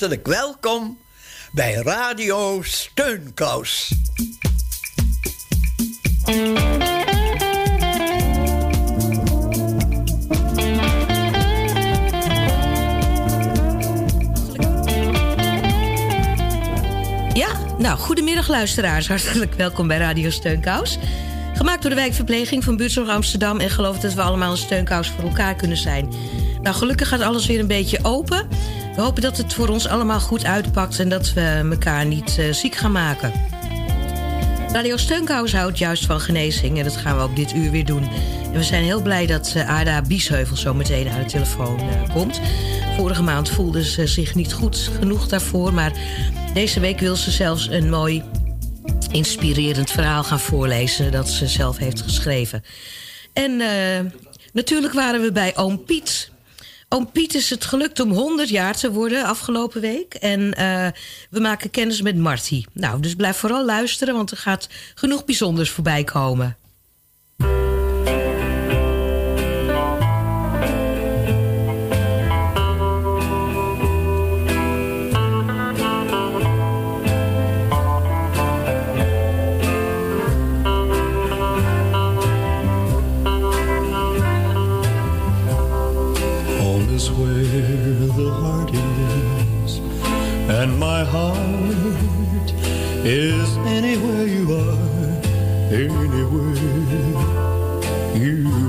hartelijk welkom bij Radio Steunkous. Ja, nou, goedemiddag luisteraars. Hartelijk welkom bij Radio Steunkous. Gemaakt door de wijkverpleging van Buurtzorg Amsterdam... en geloof dat we allemaal een steunkous voor elkaar kunnen zijn. Nou, gelukkig gaat alles weer een beetje open. We hopen dat het voor ons allemaal goed uitpakt... en dat we elkaar niet uh, ziek gaan maken. Radio Steunkous houdt juist van genezing... en dat gaan we ook dit uur weer doen. En we zijn heel blij dat uh, Ada Biesheuvel zo meteen aan de telefoon uh, komt. Vorige maand voelde ze zich niet goed genoeg daarvoor... maar deze week wil ze zelfs een mooi inspirerend verhaal gaan voorlezen... dat ze zelf heeft geschreven. En natuurlijk waren we bij Oom Piet. Oom Piet is het gelukt om 100 jaar te worden afgelopen week. En uh, we maken kennis met Marty. Nou, dus blijf vooral luisteren, want er gaat genoeg bijzonders voorbij komen. My heart is anywhere you are, anywhere you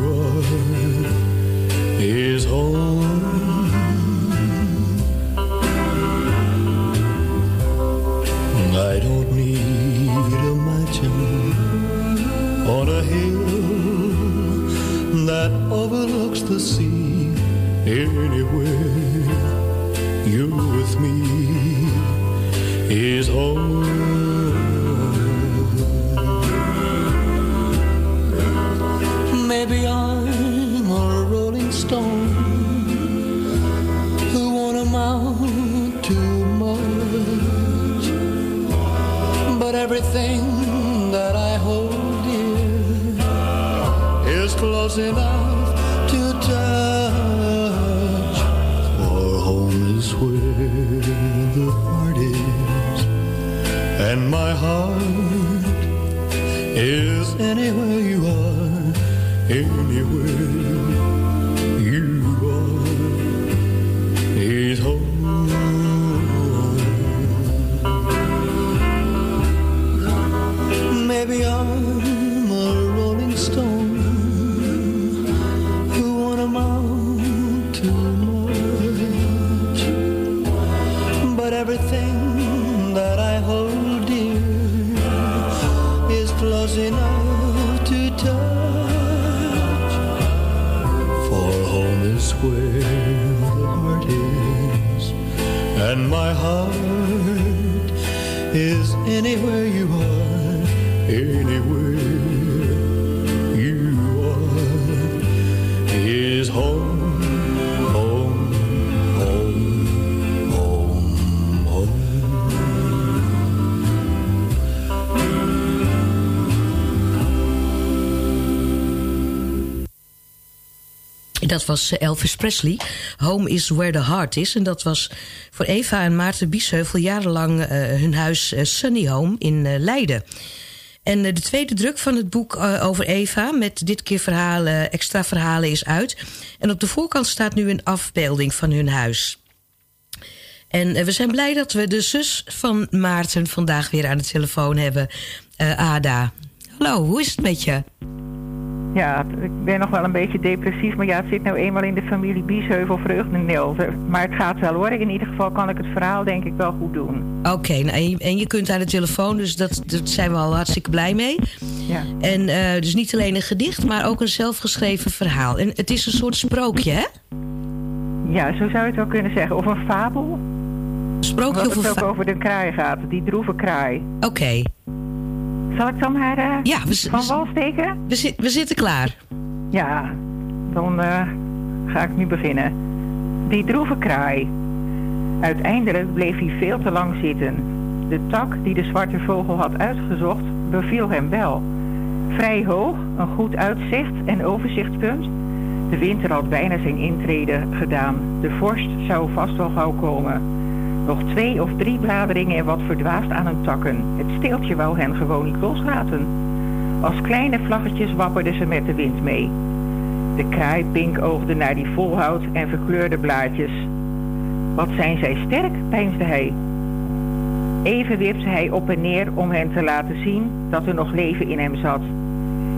Dat was eh, Elvis Presley. Home is where the heart is. En dat was voor Eva en Maarten Biesheuvel jarenlang uh, hun huis uh, Sunny Home in Leiden. En de tweede druk van het boek over Eva... met dit keer verhalen, extra verhalen is uit. En op de voorkant staat nu een afbeelding van hun huis. En we zijn blij dat we de zus van Maarten vandaag weer aan de telefoon hebben. Ada. Hallo, hoe is het met je? Ja, ik ben nog wel een beetje depressief, maar ja, het zit nou eenmaal in de familie Biesheuvel vreugdendeel. Maar het gaat wel hoor. In ieder geval kan ik het verhaal denk ik wel goed doen. Oké, okay, nou, en, je, kunt aan de telefoon, dus dat, dat zijn we al hartstikke blij mee. Ja. En uh, dus niet alleen een gedicht, maar ook een zelfgeschreven verhaal. En het is een soort sprookje, hè? Ja, zo zou je het wel kunnen zeggen. Of een fabel. Sprookje of een het ook over de kraai gaat, die droeve kraai. Oké. Okay. Zal ik dan maar uh, ja, we, van wal steken? We, zi we, zitten klaar. Ja, dan uh, ga ik nu beginnen. Die droeve kraai. Uiteindelijk bleef hij veel te lang zitten. De tak die de zwarte vogel had uitgezocht beviel hem wel. Vrij hoog, een goed uitzicht en overzichtspunt. De winter had bijna zijn intrede gedaan. De vorst zou vast wel gauw komen. Nog twee of drie bladeringen en wat verdwaasd aan hun takken. Het steeltje wou hen gewoon niet loslaten. Als kleine vlaggetjes wapperden ze met de wind mee. De kraai pinkoogde naar die volhout en verkleurde blaadjes. Wat zijn zij sterk, peinsde hij. Even wipte hij op en neer om hen te laten zien dat er nog leven in hem zat.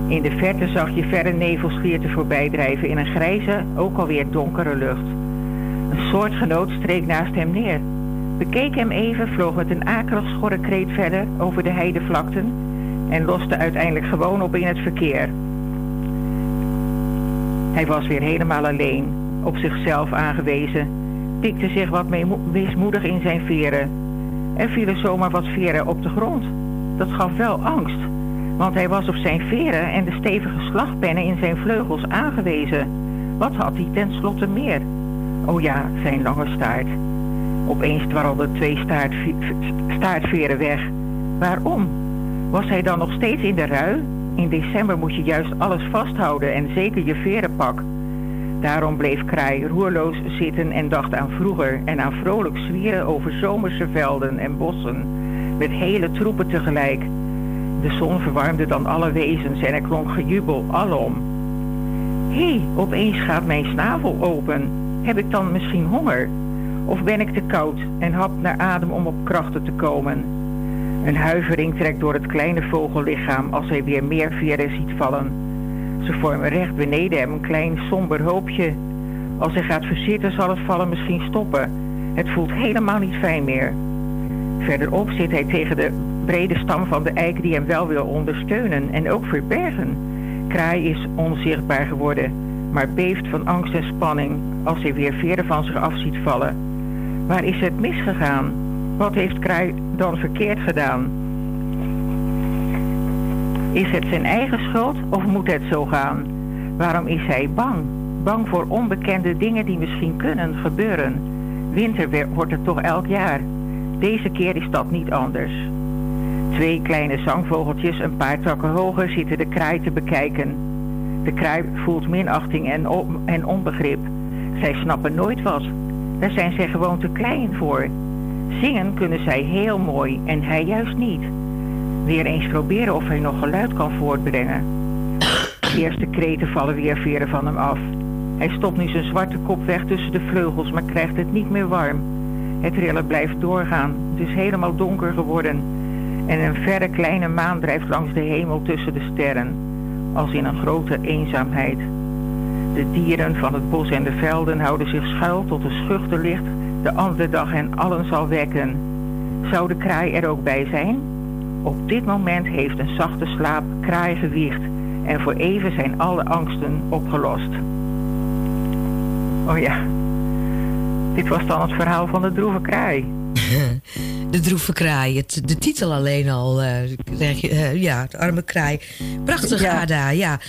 In de verte zag je verre nevelslierten voorbijdrijven in een grijze, ook alweer donkere lucht. Een soortgenoot streek naast hem neer. Bekeek hem even, vloog met een akelig schorre kreet verder over de heidevlakten en loste uiteindelijk gewoon op in het verkeer. Hij was weer helemaal alleen, op zichzelf aangewezen, pikte zich wat weesmoedig in zijn veren. Er vielen zomaar wat veren op de grond. Dat gaf wel angst, want hij was op zijn veren en de stevige slagpennen in zijn vleugels aangewezen. Wat had hij tenslotte meer? Oh ja, zijn lange staart. Opeens dwarrelden twee staartveren weg. Waarom? Was hij dan nog steeds in de rui? In december moet je juist alles vasthouden en zeker je verenpak. Daarom bleef Kraai roerloos zitten en dacht aan vroeger en aan vrolijk zwieren over zomerse velden en bossen, met hele troepen tegelijk. De zon verwarmde dan alle wezens en er klonk gejubel alom. Hé, hey, opeens gaat mijn snavel open. Heb ik dan misschien honger? Of ben ik te koud en hap naar adem om op krachten te komen? Een huivering trekt door het kleine vogellichaam als hij weer meer veren ziet vallen. Ze vormen recht beneden hem een klein somber hoopje. Als hij gaat verzitten zal het vallen misschien stoppen. Het voelt helemaal niet fijn meer. Verderop zit hij tegen de brede stam van de eik die hem wel wil ondersteunen en ook verbergen. Kraai is onzichtbaar geworden, maar beeft van angst en spanning als hij weer veren van zich af ziet vallen. Waar is het misgegaan? Wat heeft Kraai dan verkeerd gedaan? Is het zijn eigen schuld of moet het zo gaan? Waarom is hij bang? Bang voor onbekende dingen die misschien kunnen gebeuren. Winter wordt het toch elk jaar. Deze keer is dat niet anders. Twee kleine zangvogeltjes een paar takken hoger zitten de kraai te bekijken. De kraai voelt minachting en, en onbegrip. Zij snappen nooit wat. Daar zijn zij gewoon te klein voor. Zingen kunnen zij heel mooi en hij juist niet. Weer eens proberen of hij nog geluid kan voortbrengen. De eerste kreten vallen weer veren van hem af. Hij stopt nu zijn zwarte kop weg tussen de vleugels, maar krijgt het niet meer warm. Het rillen blijft doorgaan. Het is helemaal donker geworden. En een verre kleine maan drijft langs de hemel tussen de sterren. Als in een grote eenzaamheid. De dieren van het bos en de velden houden zich schuil tot de schuchter licht de andere dag hen allen zal wekken. Zou de kraai er ook bij zijn? Op dit moment heeft een zachte slaap kraai gewiegd en voor even zijn alle angsten opgelost. Oh ja, dit was dan het verhaal van de droeve kraai. De droeve kraai, het, de titel alleen al, uh, je, ja, de arme kraai. Prachtig, ja. Ada, ja.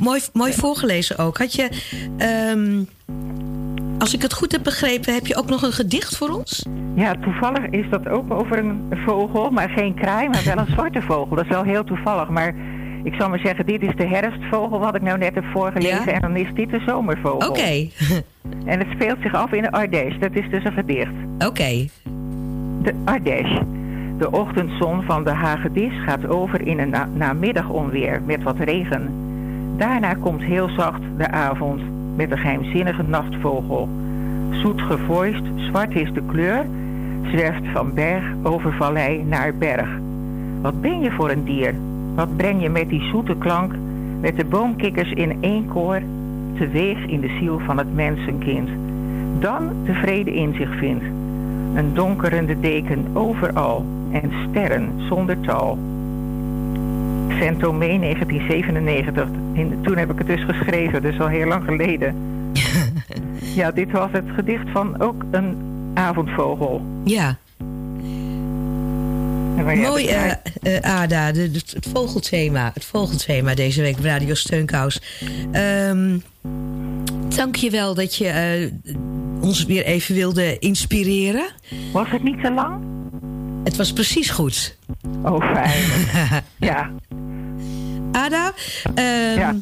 Mooi, mooi voorgelezen ook. Had je... Um, als ik het goed heb begrepen, heb je ook nog een gedicht voor ons? Ja, toevallig is dat ook over een vogel, maar geen kraai, maar wel een zwarte vogel. Dat is wel heel toevallig, maar ik zal maar zeggen, dit is de herfstvogel wat ik nou net heb voorgelezen en dan is dit de zomervogel. Oké. en het speelt zich af in de Ardèche, dat is dus een gedicht. Oké. De Ardèche. De ochtendzon van de hagedis gaat over in een na namiddagonweer met wat regen. Daarna komt heel zacht de avond met een geheimzinnige nachtvogel. Zoet gevoist, zwart is de kleur, zwerft van berg over vallei naar berg. Wat ben je voor een dier? Wat breng je met die zoete klank, met de boomkikkers in één koor, teweeg in de ziel van het mensenkind? Dan tevreden in zich vindt. Een donkerende deken overal en sterren zonder tal. Saint-Tomé 1997. toen heb ik het dus geschreven, dus al heel lang geleden. ja, dit was het gedicht van ook een avondvogel. Ja. Mooi, uh, uh, Ada, de, het vogelthema. Het vogelthema deze week op Radio Steunkous. Um, dank je wel dat je uh, ons weer even wilde inspireren. Was het niet te lang? Het was precies goed. Oh, fijn. ja. Ada, um, ja.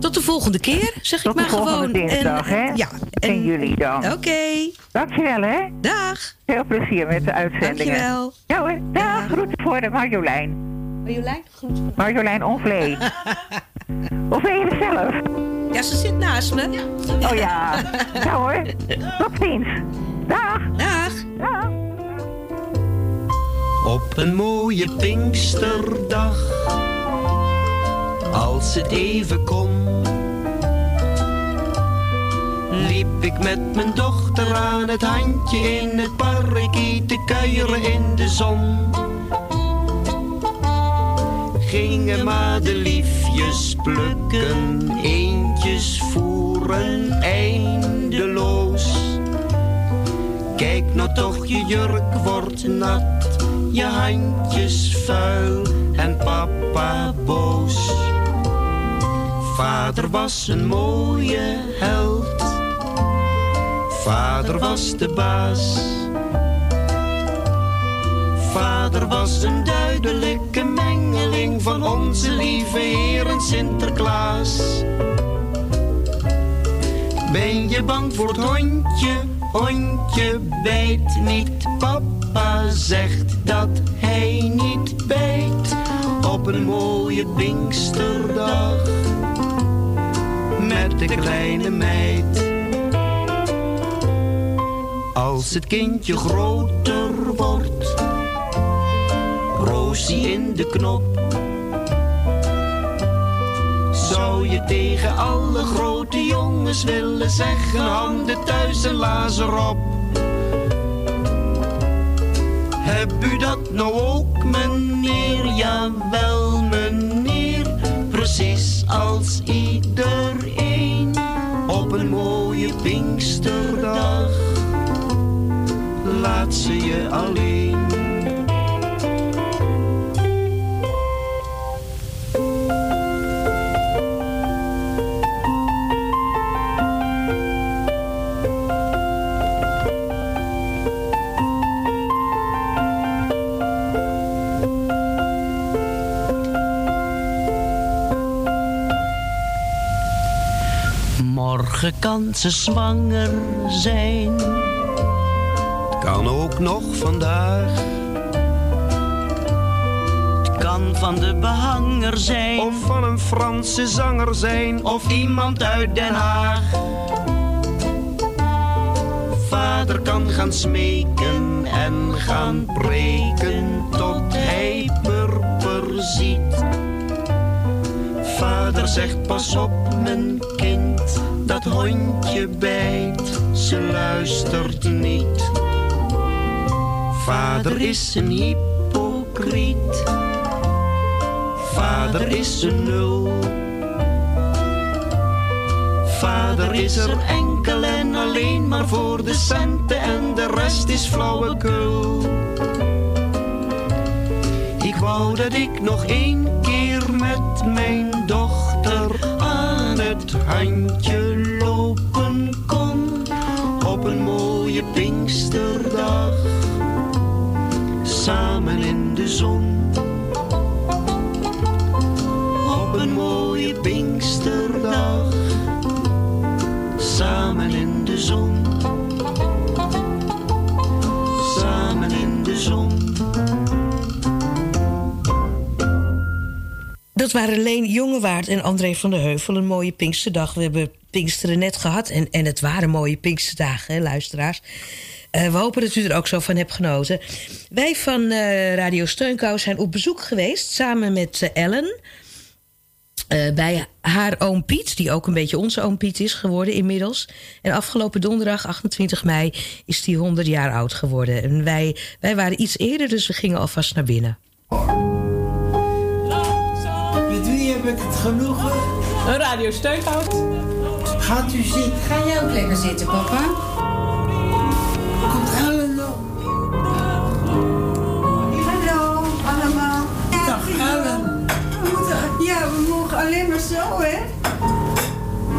Tot de volgende keer, zeg Tot ik maar de volgende gewoon. dinsdag, hè? Ja. 10 juli dan. Oké. Dankjewel, hè? Dag. Veel plezier met de uitzendingen. Dankjewel. Ja hoor. Dag. Groeten voor de Marjolein. Marjolein, groeten. Marjolein Onvlee. of ben je er zelf? Ja, ze zit naast me. Oh ja. Ja hoor. Tot ziens. Dag. Dag. Dag. Op een mooie Pinksterdag, als het even kon, liep ik met mijn dochter aan het handje in het park te kuieren in de zon. Gingen madeliefjes plukken, eentjes voeren eindeloos. Kijk nou toch, je jurk wordt nat, je handjes vuil en papa boos. Vader was een mooie held, vader was de baas. Vader was een duidelijke mengeling van onze lieve Heer en Sinterklaas. Ben je bang voor het hondje? Hondje bijt niet. Papa zegt dat hij niet bijt. Op een mooie Pinksterdag. Met de kleine meid. Als het kindje groter wordt. Roosie in de knop. Zou je tegen alle grote jongens willen zeggen: handen thuis en lazer op? Heb u dat nou ook, meneer? Jawel, meneer. Precies als iedereen op een mooie Pinksterdag. Laat ze je alleen. Morgen kan ze zwanger zijn. Kan ook nog vandaag. Het kan van de behanger zijn. Of van een Franse zanger zijn. Of iemand uit Den Haag. Vader kan gaan smeken en gaan preken tot hij purper ziet. Vader zegt pas op mijn kind, dat hondje bijt, ze luistert niet. Vader is een hypocriet, vader is een nul. Vader is er enkel en alleen maar voor de centen en de rest is flauwekul. Ik wou dat ik nog één keer met mijn dochter het handje lopen kon. Op een mooie Pinksterdag, samen in de zon. Op een mooie Pinksterdag, samen in de zon. Samen in de zon. Dat waren Leen Jongewaard en André van der Heuvel. Een mooie Pinksterdag. We hebben Pinksteren net gehad. En, en het waren mooie Pinksterdagen, hè, luisteraars. Eh, we hopen dat u er ook zo van hebt genoten. Wij van eh, Radio Steunkous zijn op bezoek geweest... samen met eh, Ellen... bij haar oom Piet, die ook een beetje onze oom Piet is geworden inmiddels. En afgelopen donderdag, 28 mei, is die 100 jaar oud geworden. En wij, wij waren iets eerder, dus we gingen alvast naar binnen. Ik het genoegen? Een radio steunkhout. Gaat u zitten? Ga jij ook lekker zitten, papa? Komt Ellen nog? Hallo allemaal. Ja, Dag Ellen. we moeten- ja, we mogen alleen maar zo, hè?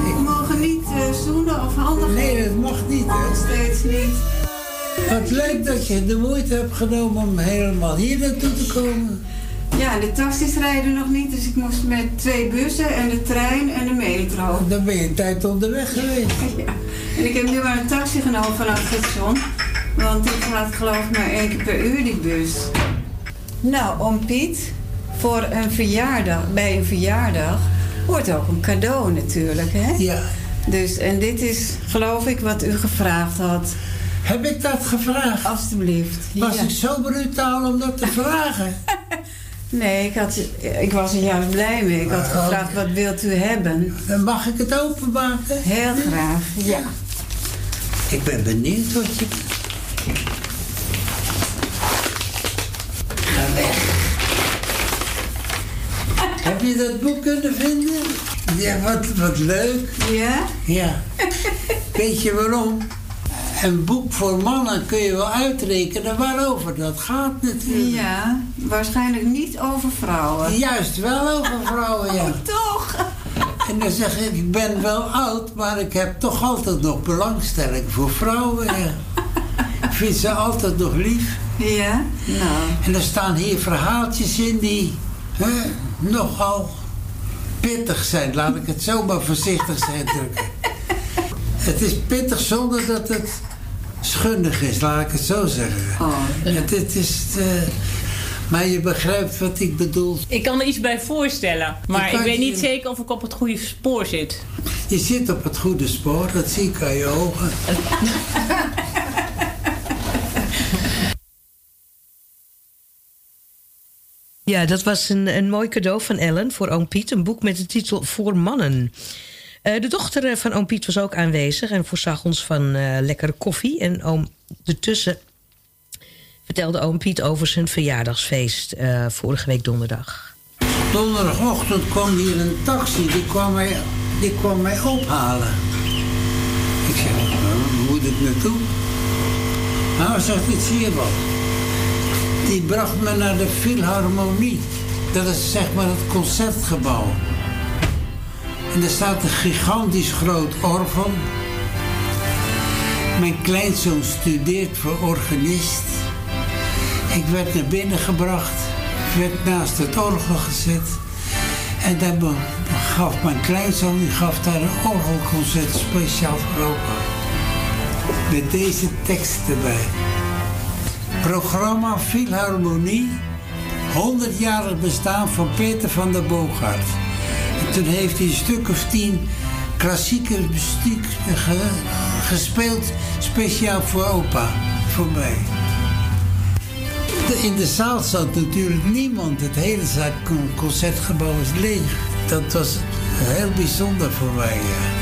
We mogen niet eh, zoenen of handen Nee, dat mag niet, hè? Steeds niet. Wat leuk dat je de moeite hebt genomen om helemaal hier naartoe te komen. Ja, de taxis rijden nog niet, dus ik moest met twee bussen en de trein en de metro. Dan ben je een tijd onderweg geweest. Ja. En ik heb nu maar een taxi genomen vanaf het station. Want die gaat geloof ik maar één keer per uur die bus. Nou, om Piet, voor een verjaardag, bij een verjaardag, hoort ook een cadeau natuurlijk, hè? Ja. Dus, en dit is, geloof ik, wat u gevraagd had. Heb ik dat gevraagd? Alsjeblieft. Was Ja. ik zo brutaal om dat te vragen? Nee, ik, had, ik was er juist blij mee. Ik had Oh. gevraagd, wat wilt u hebben? Dan mag ik het openmaken? Heel graag, ja. Ik ben benieuwd wat je... Ga weg. Heb je dat boek kunnen vinden? Ja, wat, wat leuk. Ja? Ja. Weet je waarom? Een boek voor mannen kun je wel uitrekenen waarover dat gaat natuurlijk. Ja, waarschijnlijk niet over vrouwen. Juist wel over vrouwen, ja. Toch? En dan zeg ik, ik ben wel oud, maar ik heb toch altijd nog belangstelling voor vrouwen, ja. Ik vind ze altijd nog lief. Ja? Nou, En er staan hier verhaaltjes in die hè, nogal pittig zijn. Laat ik het zo maar voorzichtig zijn drukken. Het is pittig zonder dat het schundig is, laat ik het zo zeggen. oh. Het, het is... eh, maar je begrijpt wat ik bedoel. Ik kan er iets bij voorstellen, maar ik weet je- niet zeker of ik op het goede spoor zit. Je zit op het goede spoor, dat zie ik aan je ogen. Ja, dat was een, een mooi cadeau van Ellen voor oom Piet. Een boek met de titel Voor Mannen. Eh, de dochter eh, van oom Piet was ook aanwezig... en voorzag ons van eh, lekkere koffie. En oom ertussen vertelde oom Piet over zijn verjaardagsfeest... vorige week donderdag. Donderdagochtend kwam hier een taxi, die kwam mij, die kwam mij ophalen. Ik "Nou, waar moet ik naartoe? Nou, zegt iets hier wat. Die bracht me naar de Philharmonie. Dat is zeg maar het concertgebouw. En er staat een gigantisch groot orgel. Mijn kleinzoon studeert voor organist. Ik werd naar binnen gebracht, werd naast het orgel gezet. En dan gaf mijn kleinzoon die gaf daar een orgelconcert speciaal voor opa. Met deze tekst erbij. Programma Philharmonie, 100-jarig bestaan van Peter van der Boogaard. En toen heeft hij een stuk of tien klassieke muziek ge- gespeeld, speciaal voor opa, voor mij. In de zaal zat natuurlijk niemand. Het hele concertgebouw is leeg. Dat was heel bijzonder voor mij. Ja.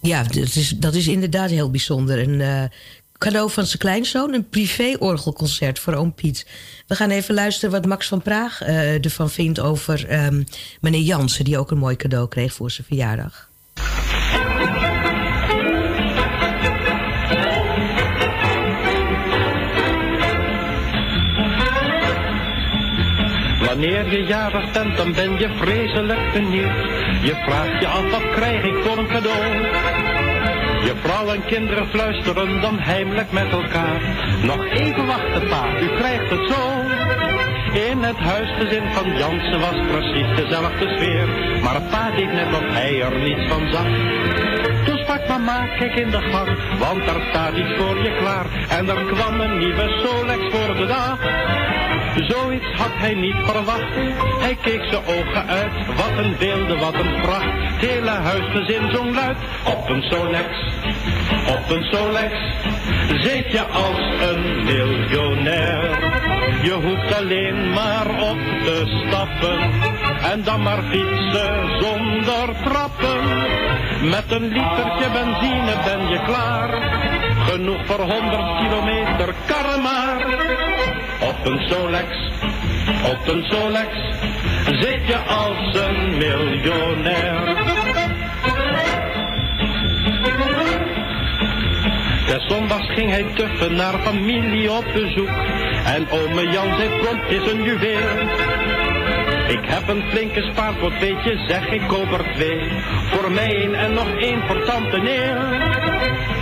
Ja, dat is, dat is inderdaad heel bijzonder. Een eh, cadeau van zijn kleinzoon, een privé-orgelconcert voor oom Piet. We gaan even luisteren wat Max van Praag eh, ervan vindt over ehm, meneer Jansen... die ook een mooi cadeau kreeg voor zijn verjaardag. Wanneer je jarig bent, dan ben je vreselijk benieuwd. Je vraagt je af, wat krijg ik voor een cadeau? Je vrouw en kinderen fluisteren dan heimelijk met elkaar. Nog even wachten, pa, u krijgt het zo. In het huisgezin van Jansen was precies dezelfde sfeer. Maar pa deed net of hij er niets van zag. Toen sprak mama, kijk in de gang, want er staat iets voor je klaar. En er kwam een nieuwe Solex voor de dag. Zoiets had hij niet verwacht. Hij keek zijn ogen uit. Wat een beelden, wat een pracht. Het hele huisgezin zong luid. Op een Solex, op een Solex. Zit je als een miljonair. Je hoeft alleen maar op te stappen. En dan maar fietsen zonder trappen. Met een litertje benzine ben je klaar. Genoeg voor 100 kilometer, karren maar. Op een Solex, op een Solex, zit je als een miljonair. Des zondags ging hij tuffen naar familie op bezoek. En ome Jan zei prompt is een juweel. Ik heb een flinke spaarpot, weet je, zeg ik koop er twee. Voor mij één en nog één voor tante Neel.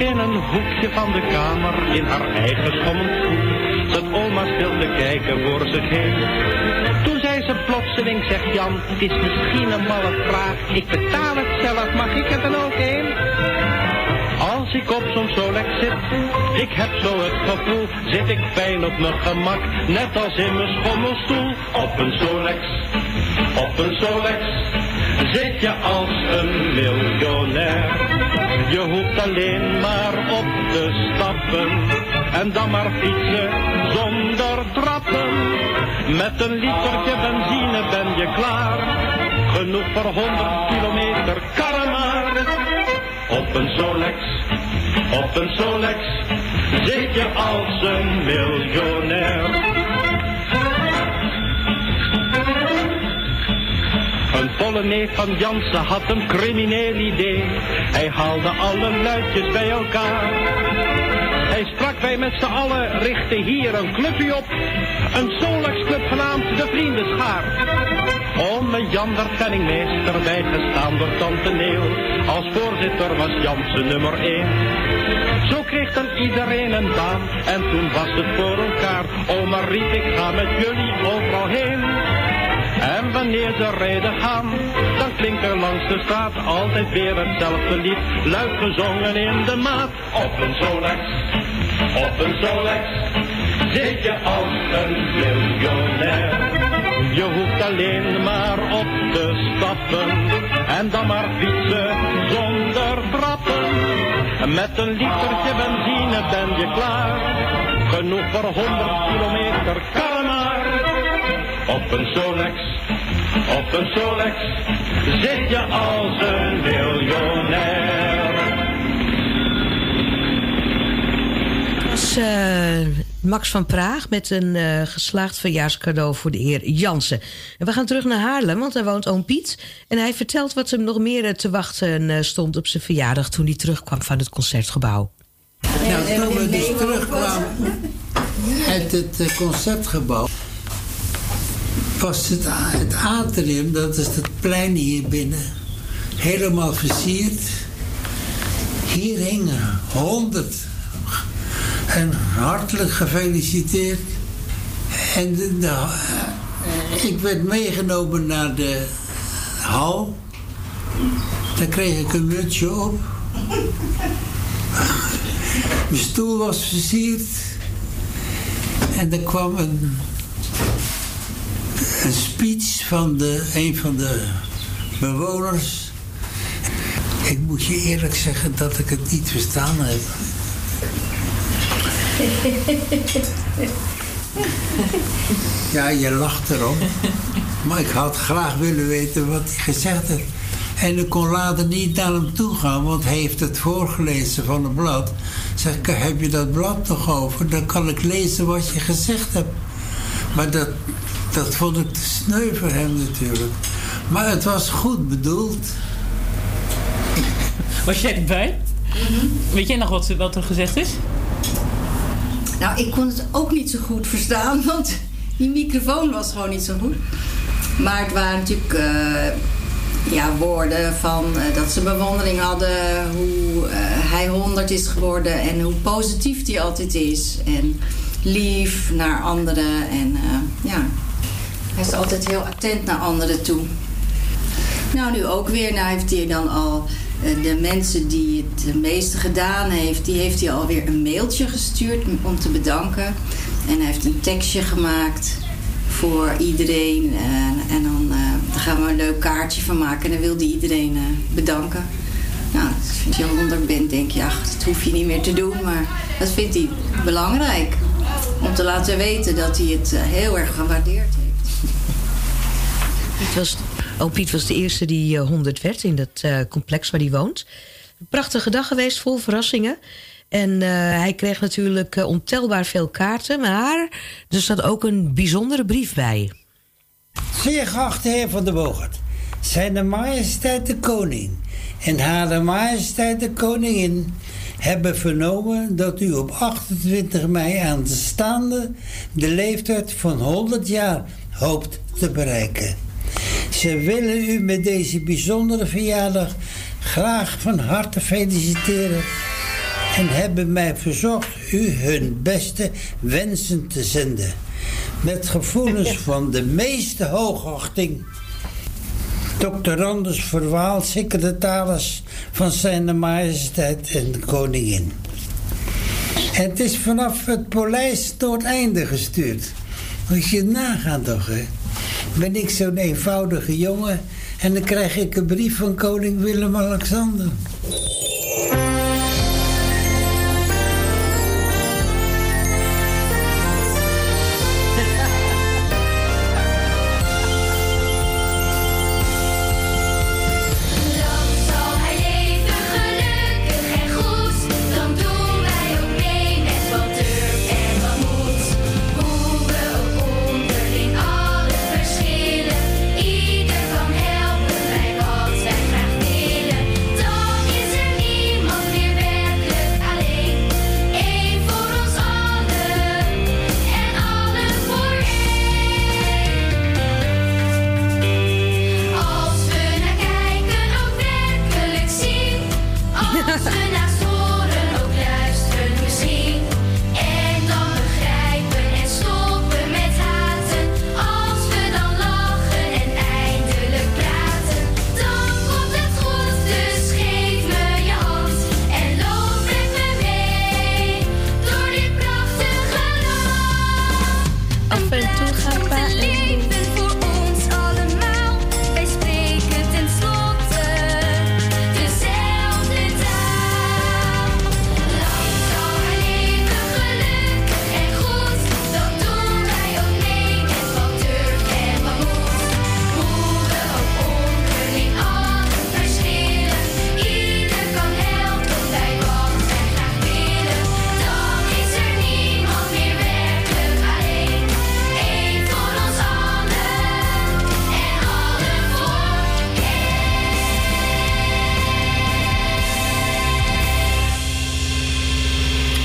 In een hoekje van de kamer, in haar eigen schommelschoen, zat oma stil te kijken voor zich heen. Toen zei ze plotseling, zegt Jan, het is misschien een malle vraag. Ik betaal het zelf, mag ik er dan ook heen? Als ik op zo'n Solex zit, ik heb zo het gevoel, zit ik fijn op mijn gemak, net als in mijn schommelstoel. Op een Solex, op een Solex, zit je als een miljonair. Je hoeft alleen maar op te stappen, en dan maar fietsen zonder trappen. Met een litertje benzine ben je klaar, genoeg voor 100 kilometer karren maar. Op een Solex, op een Solex, zit je als een miljonair. Een volle neef van Jansen had een crimineel idee. Hij haalde alle luidjes bij elkaar. Hij sprak wij met z'n allen, richtte hier een clubje op. Een Solex-club genaamd de Vriendenschaar. Ome Jan werd penningmeester bijgestaan door Tante Neel. Als voorzitter was Jansen nummer 1. Zo kreeg dan iedereen een baan en toen was het voor elkaar. Oma riep ik ga met jullie overal heen. En wanneer ze rijden gaan, dan klinkt er langs de straat altijd weer hetzelfde lied. Luid gezongen in de maat. Op een Solex, op een Solex, zit je als een miljonair. Je hoeft alleen maar op te stappen en dan maar fietsen zonder trappen. Met een litertje benzine ben je klaar, genoeg voor 100 kilometer kan maar. Op een Solex, op een Solex, zit je als een miljonair. Het was eh, Max van Praag met een eh, geslaagd verjaarscadeau voor de heer Jansen. En we gaan terug naar Haarlem, want daar woont oom Piet. En hij vertelt wat hem nog meer eh, te wachten eh, stond op zijn verjaardag... toen hij terugkwam van het Concertgebouw. Nou, toen we dus terugkwamen uit het concertgebouw, was het, het atrium, dat is het plein hier binnen, helemaal versierd. Hier hingen honderd. En hartelijk gefeliciteerd. En eh, ik werd meegenomen naar de hal. Daar kreeg ik een mutsje op. Mijn stoel was versierd. En er kwam een, een speech van de, een van de bewoners. Ik moet je eerlijk zeggen dat ik het niet verstaan heb. Ja, je lacht erom. Maar ik had graag willen weten wat hij gezegd had. En ik kon later niet naar hem toe gaan, want hij heeft het voorgelezen van een blad. Zeg ik, heb je dat blad nog over? Dan kan ik lezen wat je gezegd hebt. Maar dat, dat vond ik te sneu voor hem natuurlijk. Maar het was goed bedoeld. Was jij erbij? Weet jij nog wat, wat er gezegd is? Nou, ik kon het ook niet zo goed verstaan, want die microfoon was gewoon niet zo goed. Maar het waren natuurlijk eh, ja, woorden van eh, dat ze bewondering hadden, hoe eh, hij 100 is geworden en hoe positief hij altijd is. En lief naar anderen. En eh, ja, hij is altijd heel attent naar anderen toe. Nou, nu ook weer. Nou heeft hij dan al eh, de mensen die het meeste gedaan heeft, die heeft hij alweer een mailtje gestuurd om te bedanken. En hij heeft een tekstje gemaakt voor iedereen. En, en dan, eh, gaan we een leuk kaartje van maken. En dan wil hij iedereen eh, bedanken. Nou, als je 100 bent, denk je, ach, dat hoef je niet meer te doen. Maar dat vindt hij belangrijk. Om te laten weten dat hij het heel erg gewaardeerd heeft. Piet was, oom Piet was de eerste die eh, 100 werd in dat eh, complex waar hij woont. Een prachtige dag geweest, vol verrassingen. En eh, hij kreeg natuurlijk eh, ontelbaar veel kaarten. Maar er zat ook een bijzondere brief bij. Zeer geachte heer van de Bogert, zijn de majesteit de koning en haar majesteit de koningin hebben vernomen dat u op 28 mei aanstaande de leeftijd van 100 jaar hoopt te bereiken. Ze willen u met deze bijzondere verjaardag graag van harte feliciteren en hebben mij verzocht u hun beste wensen te zenden. Met gevoelens van de meeste hoogachting. Dr. Randers Verwaal, secretaris van zijn majesteit en de koningin. Het is vanaf het polijs tot einde gestuurd. Moet je nagaan toch, hè? Ben ik zo'n eenvoudige jongen en dan krijg ik een brief van koning Willem-Alexander.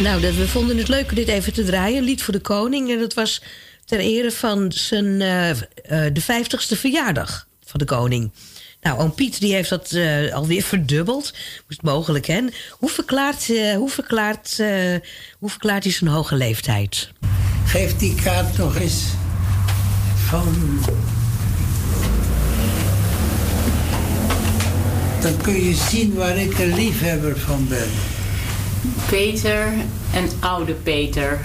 Nou, we vonden het leuk om dit even te draaien. Lied voor de koning. En dat was ter ere van zijn, eh, eh, de 50ste verjaardag van de koning. Nou, oom Piet die heeft dat eh, alweer verdubbeld. Moest mogelijk, hè? Hoe verklaart, hoe, verklaart, hoe verklaart hij zijn hoge leeftijd? Geef die kaart nog eens van. Dan kun je zien waar ik een liefhebber van ben. Peter en oude Peter.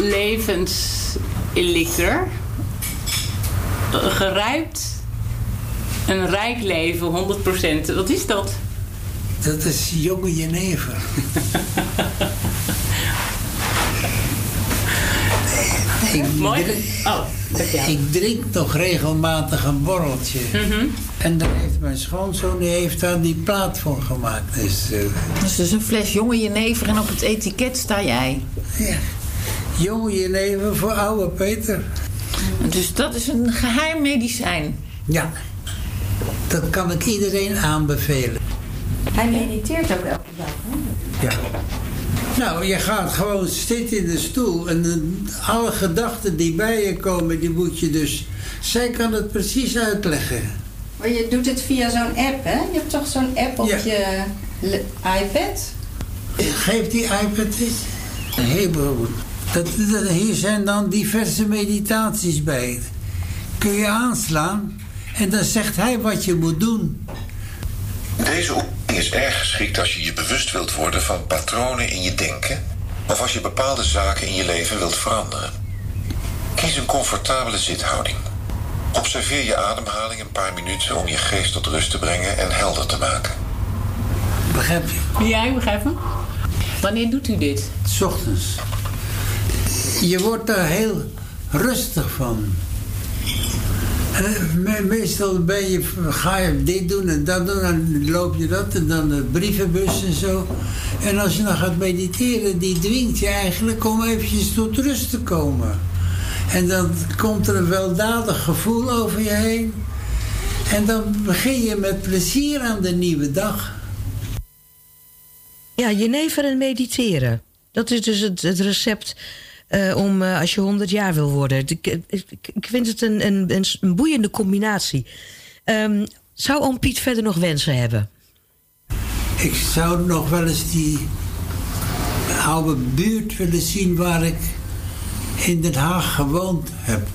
Levensilliker. Gerijpt. Een rijk leven, 100%. Wat is dat? Dat is jonge jenever. ik, Mooi. drink- Oh, dat ik drink nog regelmatig een borreltje. Mhm. En daar heeft mijn schoonzoon die heeft daar die plaat voor gemaakt. Dus, eh, Dus het is een fles jonge jenever en op het etiket sta jij. ja. Jonge jenever voor oude Peter. Dus dat is een geheim medicijn. Ja, dat kan ik iedereen aanbevelen. Hij mediteert ook elke dag. Hè? Ja. Nou, je gaat gewoon zitten in de stoel en alle gedachten die bij je komen, die moet je dus... Zij kan het precies uitleggen. Maar je doet het via zo'n app, hè? Je hebt toch zo'n app op Ja. je iPad? Geef die iPad eens. Hé broer, dat, dat, hier zijn dan diverse meditaties bij. Kun je aanslaan en dan zegt hij wat je moet doen. Deze is erg geschikt als je je bewust wilt worden van patronen in je denken of als je bepaalde zaken in je leven wilt veranderen. Kies een comfortabele zithouding. Observeer je ademhaling een paar minuten om je geest tot rust te brengen en helder te maken. Begrijp je? Ja, ik begrijp hem. Wanneer doet u dit? S ochtends. Je wordt daar heel rustig van. Me- Meestal ben je, ga je dit doen en dat doen, en loop je dat en dan de brievenbus en zo. En als je dan gaat mediteren, die dwingt je eigenlijk om eventjes tot rust te komen. En dan komt er een weldadig gevoel over je heen. En dan begin je met plezier aan de nieuwe dag. Ja, jenever en mediteren. Dat is dus het, het recept eh, om eh, als je 100 jaar wil worden. Ik, ik, vind het een, een, een, een boeiende combinatie. Ehm, zou oom Piet verder nog wensen hebben? Ik zou nog wel eens die oude buurt willen zien waar ik in Den Haag gewoond heb.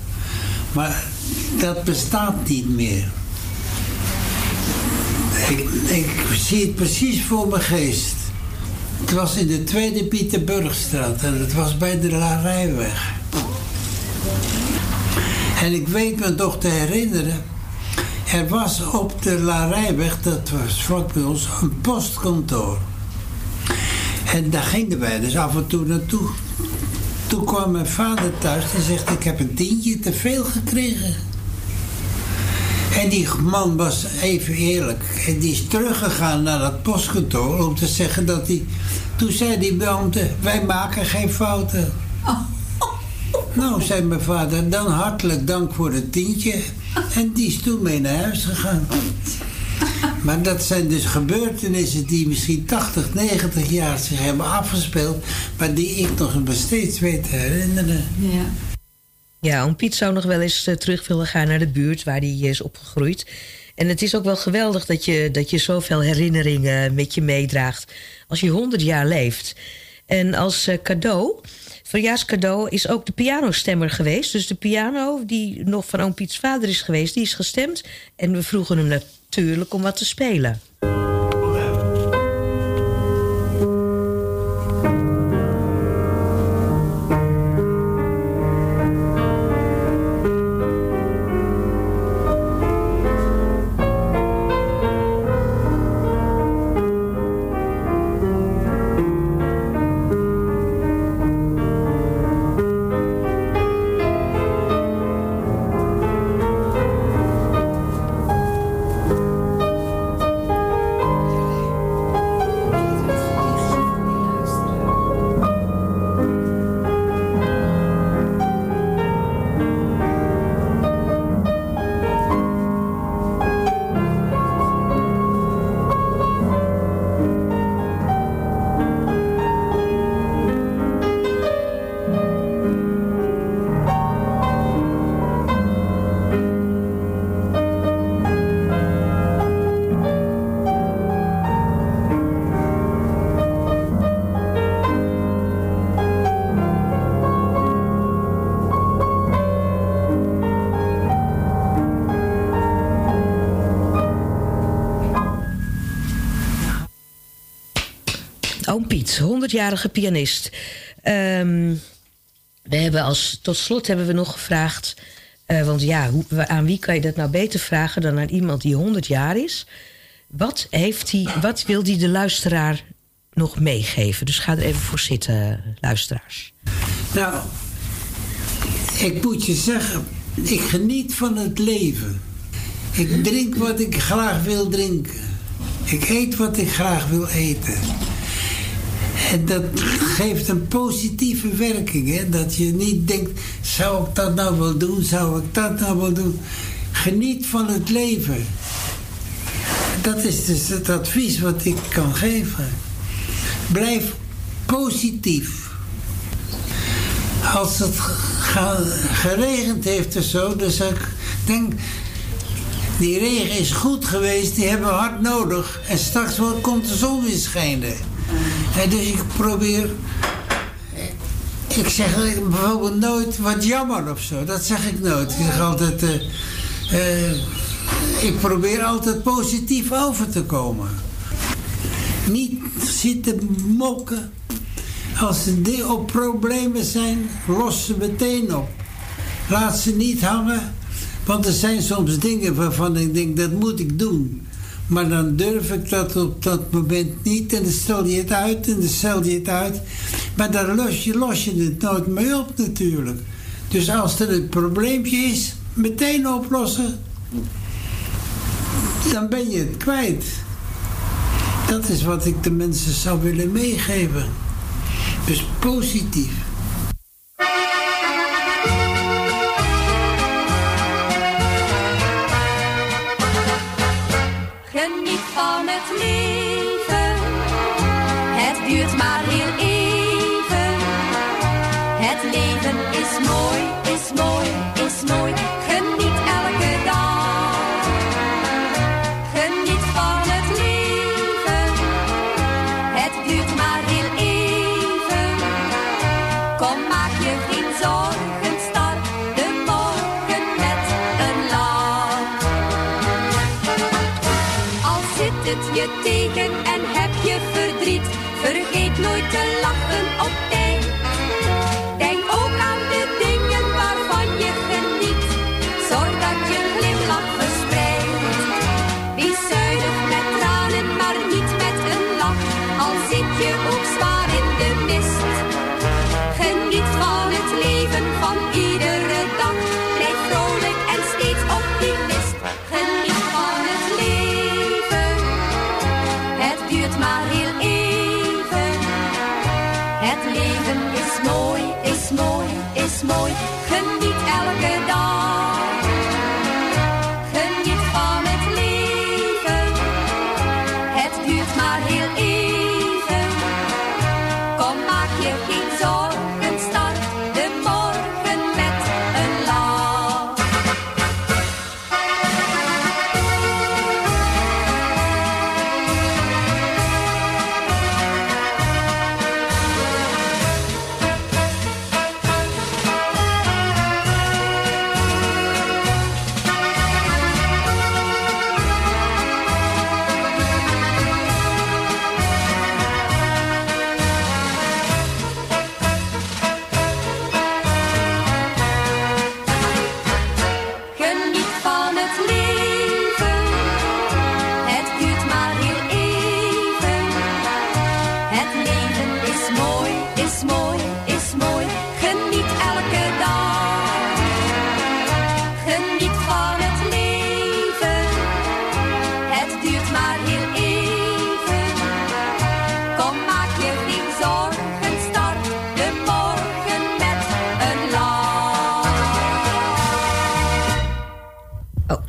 Maar dat bestaat niet meer. Ik, ik zie het precies voor mijn geest. Het was in de Tweede Pieterburgstraat en het was bij de Larijweg. En ik weet me nog te herinneren, er was op de Larijweg, dat was vlak bij ons, een postkantoor. En daar gingen wij dus af en toe naartoe. Toen kwam mijn vader thuis en zegt, ik heb een tientje te veel gekregen. En die man was even eerlijk. En die is teruggegaan naar dat postkantoor om te zeggen dat hij... Toen zei die beambte, wij maken geen fouten. Nou, zei mijn vader, dan hartelijk dank voor het tientje. En die is toen mee naar huis gegaan. Maar dat zijn dus gebeurtenissen die misschien 80, 90 jaar zich hebben afgespeeld... maar die ik nog steeds weet te herinneren. Ja. Ja, oom Piet zou nog wel eens eh, terug willen gaan naar de buurt waar hij is opgegroeid. En het is ook wel geweldig dat je, dat je zoveel herinneringen met je meedraagt als je 100 jaar leeft. En als eh, cadeau, verjaarscadeau, is ook de pianostemmer geweest. Dus de piano die nog van oom Piets vader is geweest, die is gestemd. En we vroegen hem natuurlijk om wat te spelen. Oom Piet, 100-jarige pianist. Ehm, we hebben als, tot slot hebben we nog gevraagd... eh, want ja, hoe, aan wie kan je dat nou beter vragen... dan aan iemand die 100 jaar is? Wat, heeft hij, wat wil hij de luisteraar nog meegeven? Dus ga er even voor zitten, luisteraars. Nou, ik moet je zeggen, ik geniet van het leven. Ik drink wat ik graag wil drinken. Ik eet wat ik graag wil eten. En dat geeft een positieve werking. Hè? Dat je niet denkt, zou ik dat nou wel doen? Zou ik dat nou wel doen? Geniet van het leven. Dat is dus het advies wat ik kan geven. Blijf positief. Als het ge- geregend heeft of zo, dus ik denk, die regen is goed geweest, die hebben we hard nodig. En straks komt de zon weer schijnen. Dus ik probeer, ik zeg bijvoorbeeld nooit wat jammer of zo, dat zeg ik nooit. Ik zeg altijd, eh, eh, ik probeer altijd positief over te komen. Niet zitten mokken. Als er op problemen zijn, los ze meteen op. Laat ze niet hangen. Want er zijn soms dingen waarvan ik denk, dat moet ik doen. Maar dan durf ik dat op dat moment niet. En dan stel je het uit en dan stel je het uit. Maar dan los je, los je het nooit mee op natuurlijk. Dus als er een probleempje is, meteen oplossen. Dan ben je het kwijt. Dat is wat ik de mensen zou willen meegeven. Dus positief.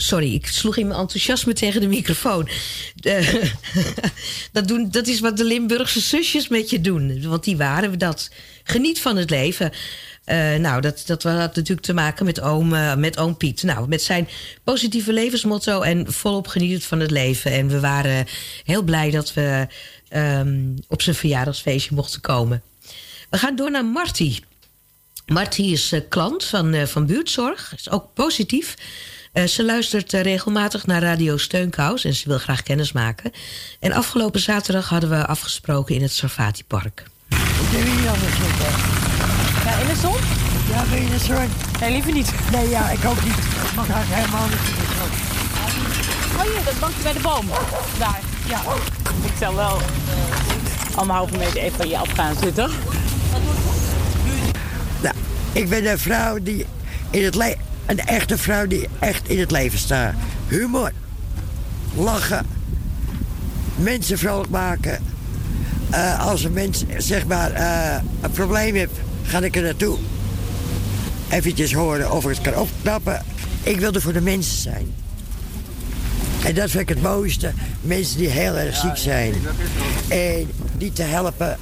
Sorry, ik sloeg in mijn enthousiasme tegen de microfoon. Eh, dat, doen, dat is wat de Limburgse zusjes met je doen. Want die waren dat. Geniet van het leven. Eh, nou, dat, dat had natuurlijk te maken met oom, eh, met oom Piet. Nou, met zijn positieve levensmotto en volop genieten van het leven. En we waren heel blij dat we ehm, op zijn verjaardagsfeestje mochten komen. We gaan door naar Marty. Marty is klant van, van buurtzorg. Is ook positief. Eh, ze luistert eh, regelmatig naar Radio Steunkous en ze wil graag kennis maken. En afgelopen zaterdag hadden we afgesproken in het Sarfati Park. Wat doe je anders zitten? Ja, in de zon? Ja, ben je in de zon? Nee, liever niet. Nee, ja, ik ook niet. Ik mag eigenlijk helemaal niet in de zon. Oh hier, dat bankje bij de boom. Daar, ja. Ik zal wel anderhalve meter even van je af gaan zitten. Nou, ik ben een vrouw die in het leven... Een echte vrouw die echt in het leven staat. Humor. Lachen. Mensen vrolijk maken. Eh, als een mens, zeg maar, eh, een probleem heeft, ga ik er naartoe. Eventjes horen of ik het kan opknappen. Ik wil er voor de mensen zijn. En dat vind ik het mooiste. Mensen die heel erg ziek zijn. En die te helpen.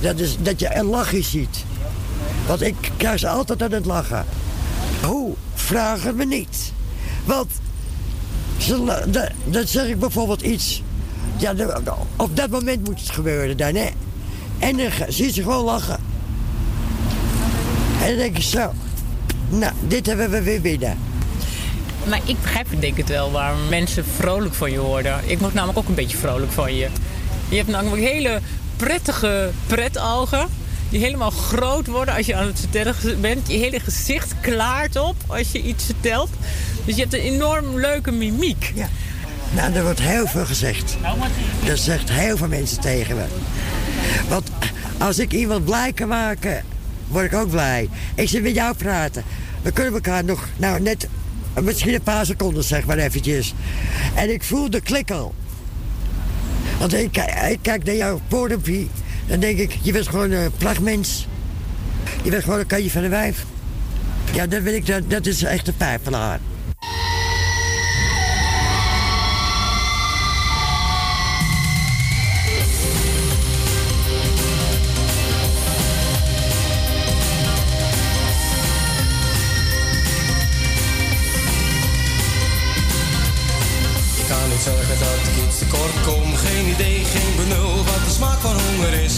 Dat, is, dat je een lachje ziet. Want ik krijg ze altijd aan het lachen. Hoe? Vragen me niet. Want dan zeg ik bijvoorbeeld iets. Ja, op dat moment moet het gebeuren dan, hè. En dan ga- zie je ze gewoon lachen. En dan denk ik zo. Nou, dit hebben we weer binnen. Maar ik begrijp het denk ik wel waarom mensen vrolijk van je worden. Ik word namelijk ook een beetje vrolijk van je. Je hebt namelijk hele prettige pretogen. Die helemaal groot worden als je aan het vertellen bent. Je hele gezicht klaart op als je iets vertelt. Dus je hebt een enorm leuke mimiek. Ja. Nou, er wordt heel veel gezegd. Dat zegt heel veel mensen tegen me. Want als ik iemand blij kan maken, word ik ook blij. Ik zit met jou praten. We kunnen elkaar nog, nou net, misschien een paar seconden zeg maar eventjes. En ik voel de klik al. Want ik, ik kijk naar jouw podiumpie. Dan denk ik, je bent gewoon een prachtmens. Je bent gewoon een kantje van de wijf. Ja, dat, weet ik, dat, is echt een pijpelaar. Kan niet zeggen dat ik iets tekort kom. Geen idee, geen benul wat de smaak van honger is.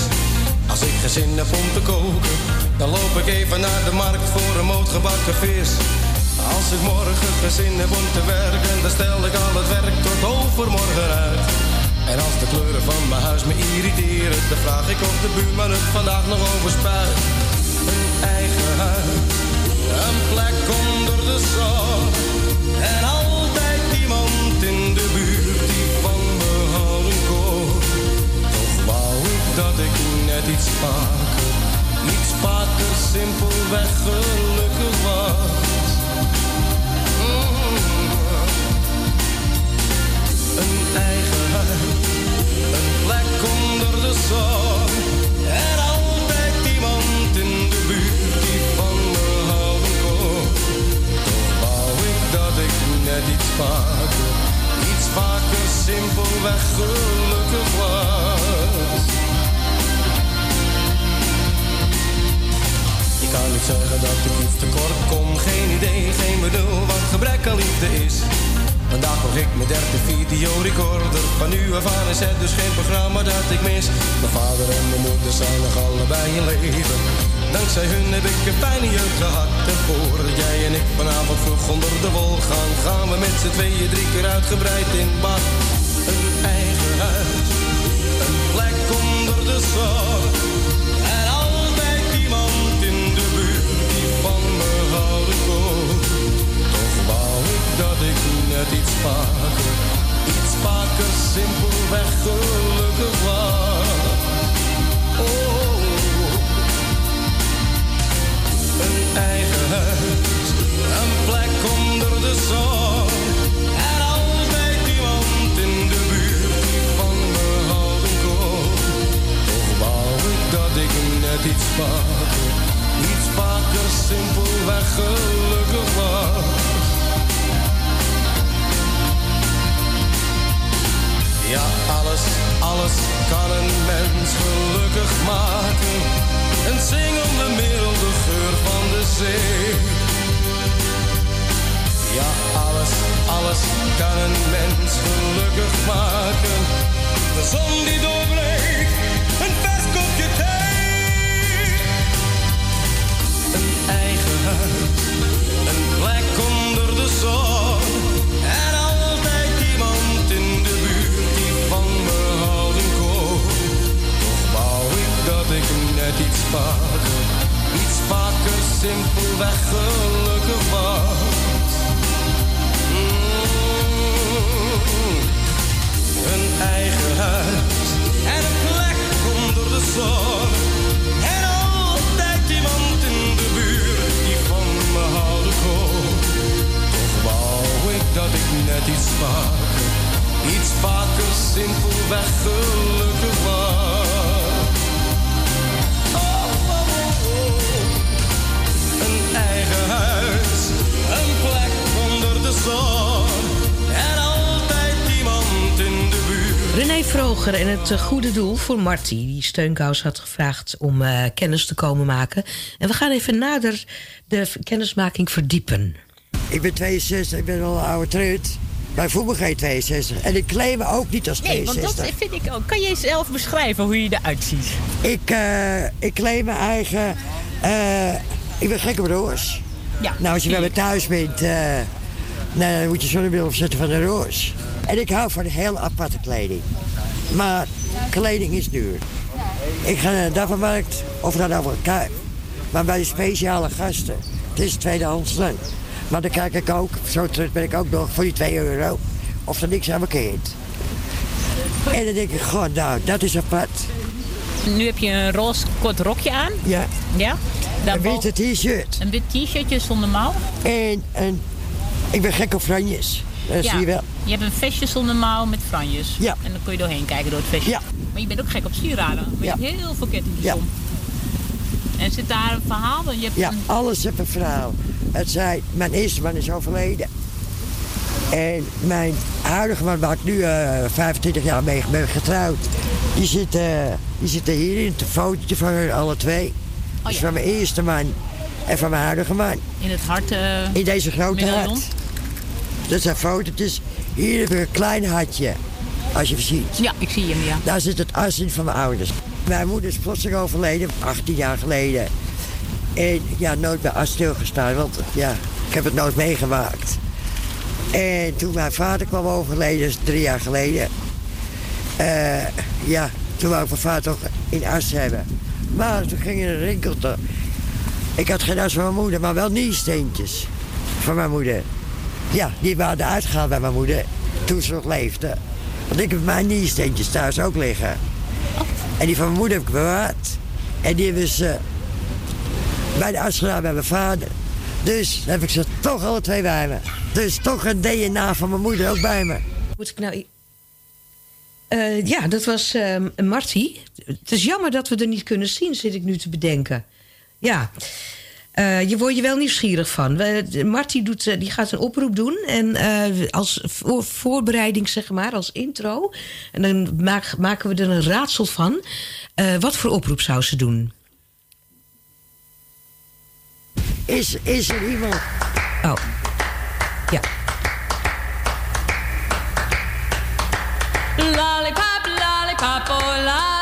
Als ik geen zin heb om te koken, dan loop ik even naar de markt voor een moot gebakken vis. Als ik morgen geen zin heb om te werken, dan stel ik al het werk tot overmorgen uit. En als de kleuren van mijn huis me irriteren, dan vraag ik of de buurman het vandaag nog overspuit. Een eigen huis, een plek onder de zon. Iets vaker, iets vaker simpelweg gelukkig was. Mm. Een eigen huis, een plek onder de zon. En altijd iemand in de buurt die van me houden kon. Toch wou ik dat ik net iets vaker, iets vaker simpelweg gelukkig was. Kan niet zeggen dat ik iets tekort kom, geen idee, geen bedoel wat gebrek aan liefde is. Vandaag kocht ik mijn derde videorecorder. Van nu af is het dus geen programma dat ik mis. Mijn vader en mijn moeder zijn nog allebei in leven. Dankzij hun heb ik een fijne jeugd gehad. En voordat jij en ik vanavond vroeg onder de wol gaan, gaan we met z'n tweeën drie keer uitgebreid in bad. Een eigen huis, een plek onder de zon. Dat ik net iets vaker, iets vaker simpelweg gelukkig was. Oh, een eigen huis, een plek onder de zon. En altijd iemand in de buurt die van me houden kon. Toch wou ik dat ik net iets vaker, iets vaker simpelweg gelukkig was. Ja, alles, alles kan een mens gelukkig maken. Een zingende milde geur van de zee. Ja, alles, alles kan een mens gelukkig maken. De zon die doorbreekt, een vers kopje thee. Een eigen huis, een plek onder de zon. Net iets vaker, iets vaker simpelweg gelukkig was. Mm. Een eigen huis en een plek onder de zon. En altijd iemand in de buurt die van me houden kon. Toch wou ik dat ik net iets vaker, iets vaker simpelweg gelukkig was. René Vroger en het eh, goede doel voor Marty... die steunkous had gevraagd om eh, kennis te komen maken. En we gaan even nader de kennismaking verdiepen. Ik ben 62, ik ben al een oude trut. Bij voetbal ga je 62. En ik claim me ook niet als Nee, want 62. dat vind ik ook. Kan je zelf beschrijven hoe je eruit ziet? Ik, eh, ik claim mijn eigen... eh, ik ben gek op roos. Ja, nou, als je bij me thuis bent... eh, nou, dan moet je zonnebril opzetten van de roos. En ik hou van heel aparte kleding. Maar kleding is duur. Ik ga naar de Dappermarkt of naar de Albert Kuip. Maar bij de speciale gasten, het is tweedehands dan. Maar dan kijk ik ook, zo terug ben ik ook nog voor die 2 euro. Of er niks aan bekeert. En dan denk ik, god nou, dat is apart. Nu heb je een roze kort rokje aan. Ja. Ja. Een witte t-shirt. Een wit t-shirtje zonder mouw. En, en ik ben gek op franjes. Dat ja. zie je wel. Je hebt een vestje zonder mouw met franjes. Ja. En dan kun je doorheen kijken door het vestje. Ja. Maar je bent ook gek op sieraden. Je hebt heel veel kettingjes Ja. om. En zit daar een verhaal? Je hebt Ja, een- alles heeft een verhaal. Het zei, mijn eerste man is overleden. En mijn huidige man, waar ik nu eh, 25 jaar mee ben getrouwd, die zit, eh, die zit er hier in het fotootje van hun alle twee. dus van mijn eerste man en van mijn huidige man. in het hart. eh, In deze grote hart. Dat zijn fotootjes. Hier heb ik een klein hartje, als je het ziet. Ja, ik zie hem, ja. Daar zit het as in van mijn ouders. Mijn moeder is plotseling overleden, 18 jaar geleden. En ja, nooit bij as stilgestaan, want ja, ik heb het nooit meegemaakt. En toen mijn vader kwam overleden, is drie jaar geleden. Eh, ja, toen wou ik mijn vader toch in as hebben. Maar toen ging er een rinkelte. Ik had geen as van mijn moeder, maar wel nieuwsteentjes van mijn moeder. Ja, die waren uitgehaald bij mijn moeder toen ze nog leefde. Want ik heb mijn nieuwsteentjes thuis ook liggen. En die van mijn moeder heb ik bewaard. En die hebben ze bij de as gedaan bij mijn vader. Dus heb ik ze toch alle twee bij me. Dus toch een DNA van mijn moeder ook bij me. Moet ik nou... Eh, ja, dat was ehm Marty. Het is jammer dat we er niet kunnen zien, zit ik nu te bedenken. Ja, Eh, je wordt je wel nieuwsgierig van. De- Marty doet, eh, die gaat een oproep doen. En eh, als voor, voorbereiding, zeg maar, als intro. En dan maak- maken we er een raadsel van. Eh, wat voor oproep zou ze doen? Is, is er iemand... Oh, ja. Lollipop, lollipop, oh lolly,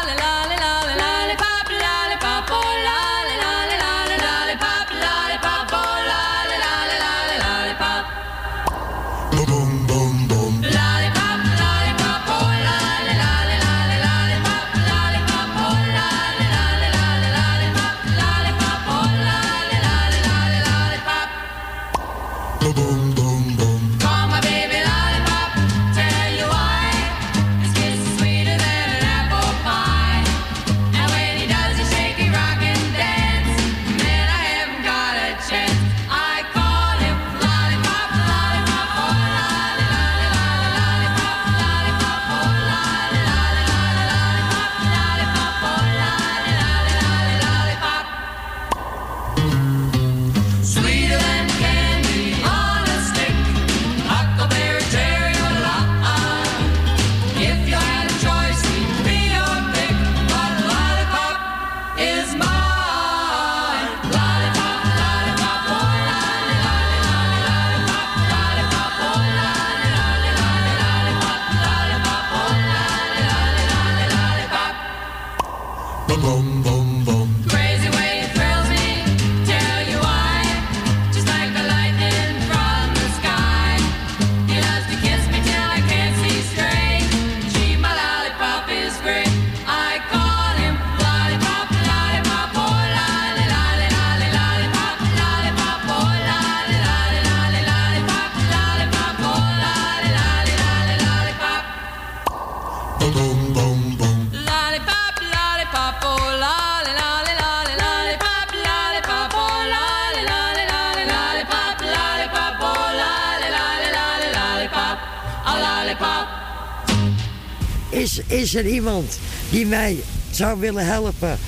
Is, er iemand die mij zou willen helpen?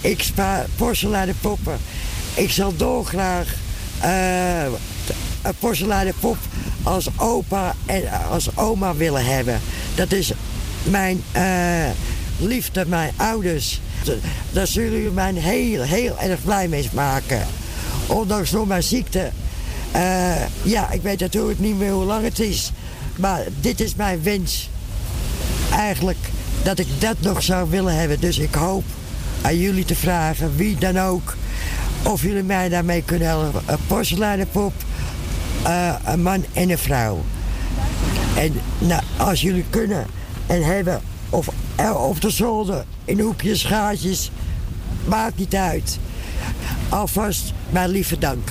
Ik spaar porseleinen poppen. Ik zal dolgraag eh, een porseleinen pop als opa en als oma willen hebben. Dat is mijn eh, liefde, mijn ouders. Daar zullen jullie mij heel, heel erg blij mee maken. Ondanks door mijn ziekte. Eh, ja, ik weet natuurlijk niet meer hoe lang het is. Maar dit is mijn wens eigenlijk dat ik dat nog zou willen hebben. Dus ik hoop aan jullie te vragen, wie dan ook, of jullie mij daarmee kunnen helpen. Een porseleinenpop, eh, een man en een vrouw. En nou, als jullie kunnen en hebben, of er op de zolder, in hoekjes, gaatjes, maakt niet uit. Alvast mijn lieve dank.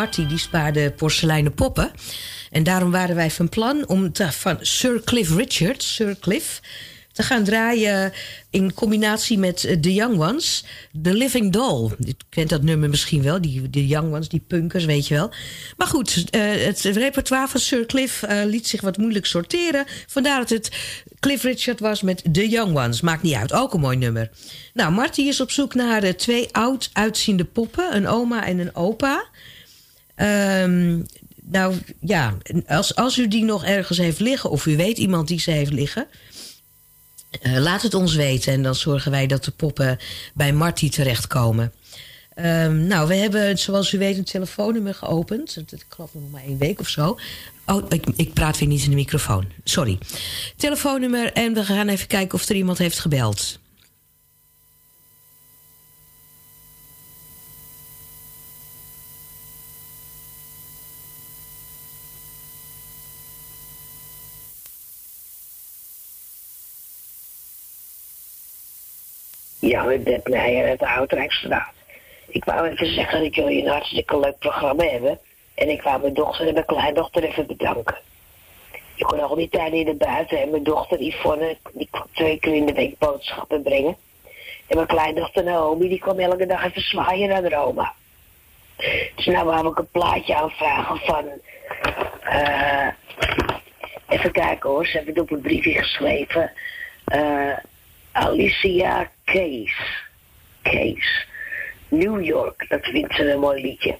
Marty die spaarde porseleinen poppen. En daarom waren wij van plan om te, van Sir Cliff Richard, Sir Cliff, te gaan draaien in combinatie met eh, The Young Ones. The Living Doll. Je kent dat nummer misschien wel, die The Young Ones, die punkers, weet je wel. Maar goed, eh, het repertoire van Sir Cliff eh, liet zich wat moeilijk sorteren. Vandaar dat het Cliff Richard was met The Young Ones. Maakt niet uit, ook een mooi nummer. Nou, Marty is op zoek naar twee oud uitziende poppen. Een oma en een opa. Ehm, nou ja, als, als u die nog ergens heeft liggen... of u weet iemand die ze heeft liggen... eh, laat het ons weten en dan zorgen wij dat de poppen bij Marty terechtkomen. Ehm, nou, we hebben, zoals u weet, een telefoonnummer geopend. Ik geloof nog maar één week of zo. Oh, ik, ik praat weer niet in de microfoon. Sorry. Telefoonnummer en we gaan even kijken of er iemand heeft gebeld. Ja, met Beb Meijer uit de Oudrijksstraat. Ik wou even zeggen dat jullie een hartstikke leuk programma hebben. En ik wou mijn dochter en mijn kleindochter even bedanken. Ik kon al die tijd in de buiten en mijn dochter Yvonne, die kwam twee keer in de week boodschappen brengen. En mijn kleindochter Naomi, die kwam elke dag even zwaaien naar de oma. Dus nou wou ik een plaatje aanvragen van... eh even kijken hoor, ze hebben het op een briefje geschreven. Eh Alicia Kees. Kees. New York, dat vindt ze een mooi liedje.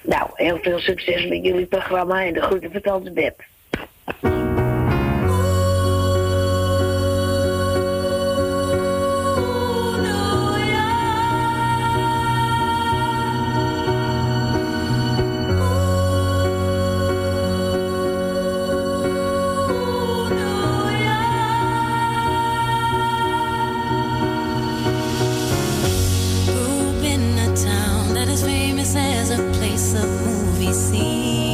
Nou, heel veel succes met jullie programma en de groeten van Tante. Of movie scenes.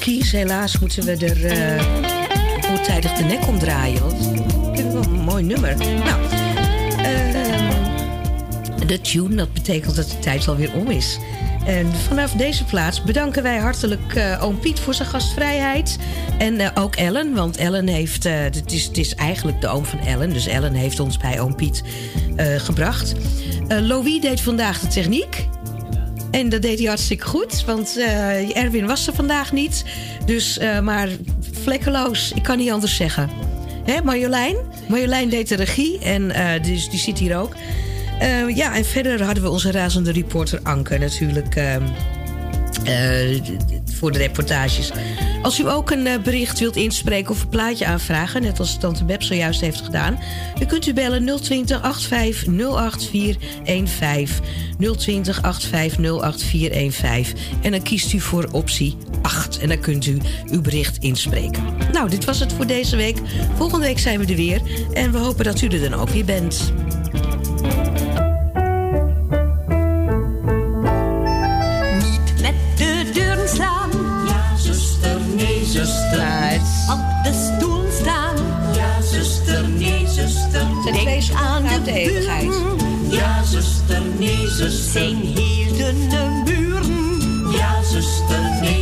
Helaas moeten we er eh voortijdig de nek omdraaien. Want ik het een mooi nummer. Nou, ehm, de tune, dat betekent dat de tijd alweer om is. En vanaf deze plaats bedanken wij hartelijk eh, oom Piet voor zijn gastvrijheid. En eh, ook Ellen, want Ellen heeft... eh, het, is, het is eigenlijk de oom van Ellen. Dus Ellen heeft ons bij oom Piet eh, gebracht. Eh Louis deed vandaag de techniek. En dat deed hij hartstikke goed, want eh, Erwin was er vandaag niet. Dus, eh, maar vlekkeloos, ik kan niet anders zeggen. Hè, Marjolein? Marjolein deed de regie en dus, die zit hier ook. Ja, en verder hadden we onze razende reporter Anke natuurlijk eh, voor de reportages. Als u ook een eh, bericht wilt inspreken of een plaatje aanvragen... net als Tante Beb zojuist heeft gedaan... dan kunt u bellen 020 85 08 415. 020 85 08 415. En dan kiest u voor optie 8. En dan kunt u uw bericht inspreken. Nou, dit was het voor deze week. Volgende week zijn we er weer. En we hopen dat u er dan ook weer bent. Op de stoel staan. Ja, zuster, nee, zuster. Denk aan de buren. Ja, zuster, nee, zuster. Zijn heel dunne buren. Ja, zuster, nee,